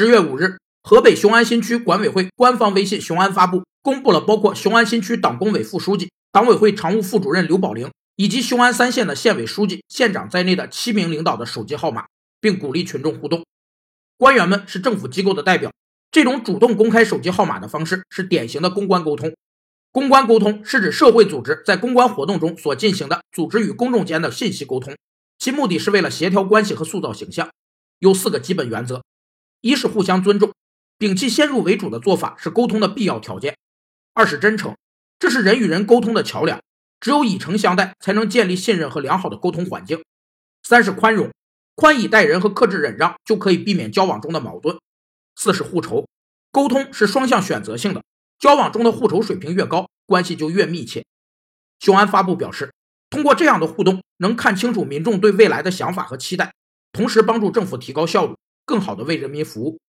十月五日，河北雄安新区管委会官方微信“雄安发布”公布了包括雄安新区党工委副书记、党委会常务副主任刘宝玲以及雄安三县的县委书记、县长在内的七名领导的手机号码，并鼓励群众互动。官员们是政府机构的代表，这种主动公开手机号码的方式是典型的公关沟通。公关沟通是指社会组织在公关活动中所进行的组织与公众间的信息沟通，其目的是为了协调关系和塑造形象，有四个基本原则。一是互相尊重，摒弃先入为主的做法是沟通的必要条件；二是真诚，这是人与人沟通的桥梁，只有以诚相待，才能建立信任和良好的沟通环境；三是宽容，宽以待人和克制忍让就可以避免交往中的矛盾；四是互酬，沟通是双向选择性的，交往中的互酬水平越高，关系就越密切。雄安发布表示，通过这样的互动，能看清楚民众对未来的想法和期待，同时帮助政府提高效率。更好的为人民服务。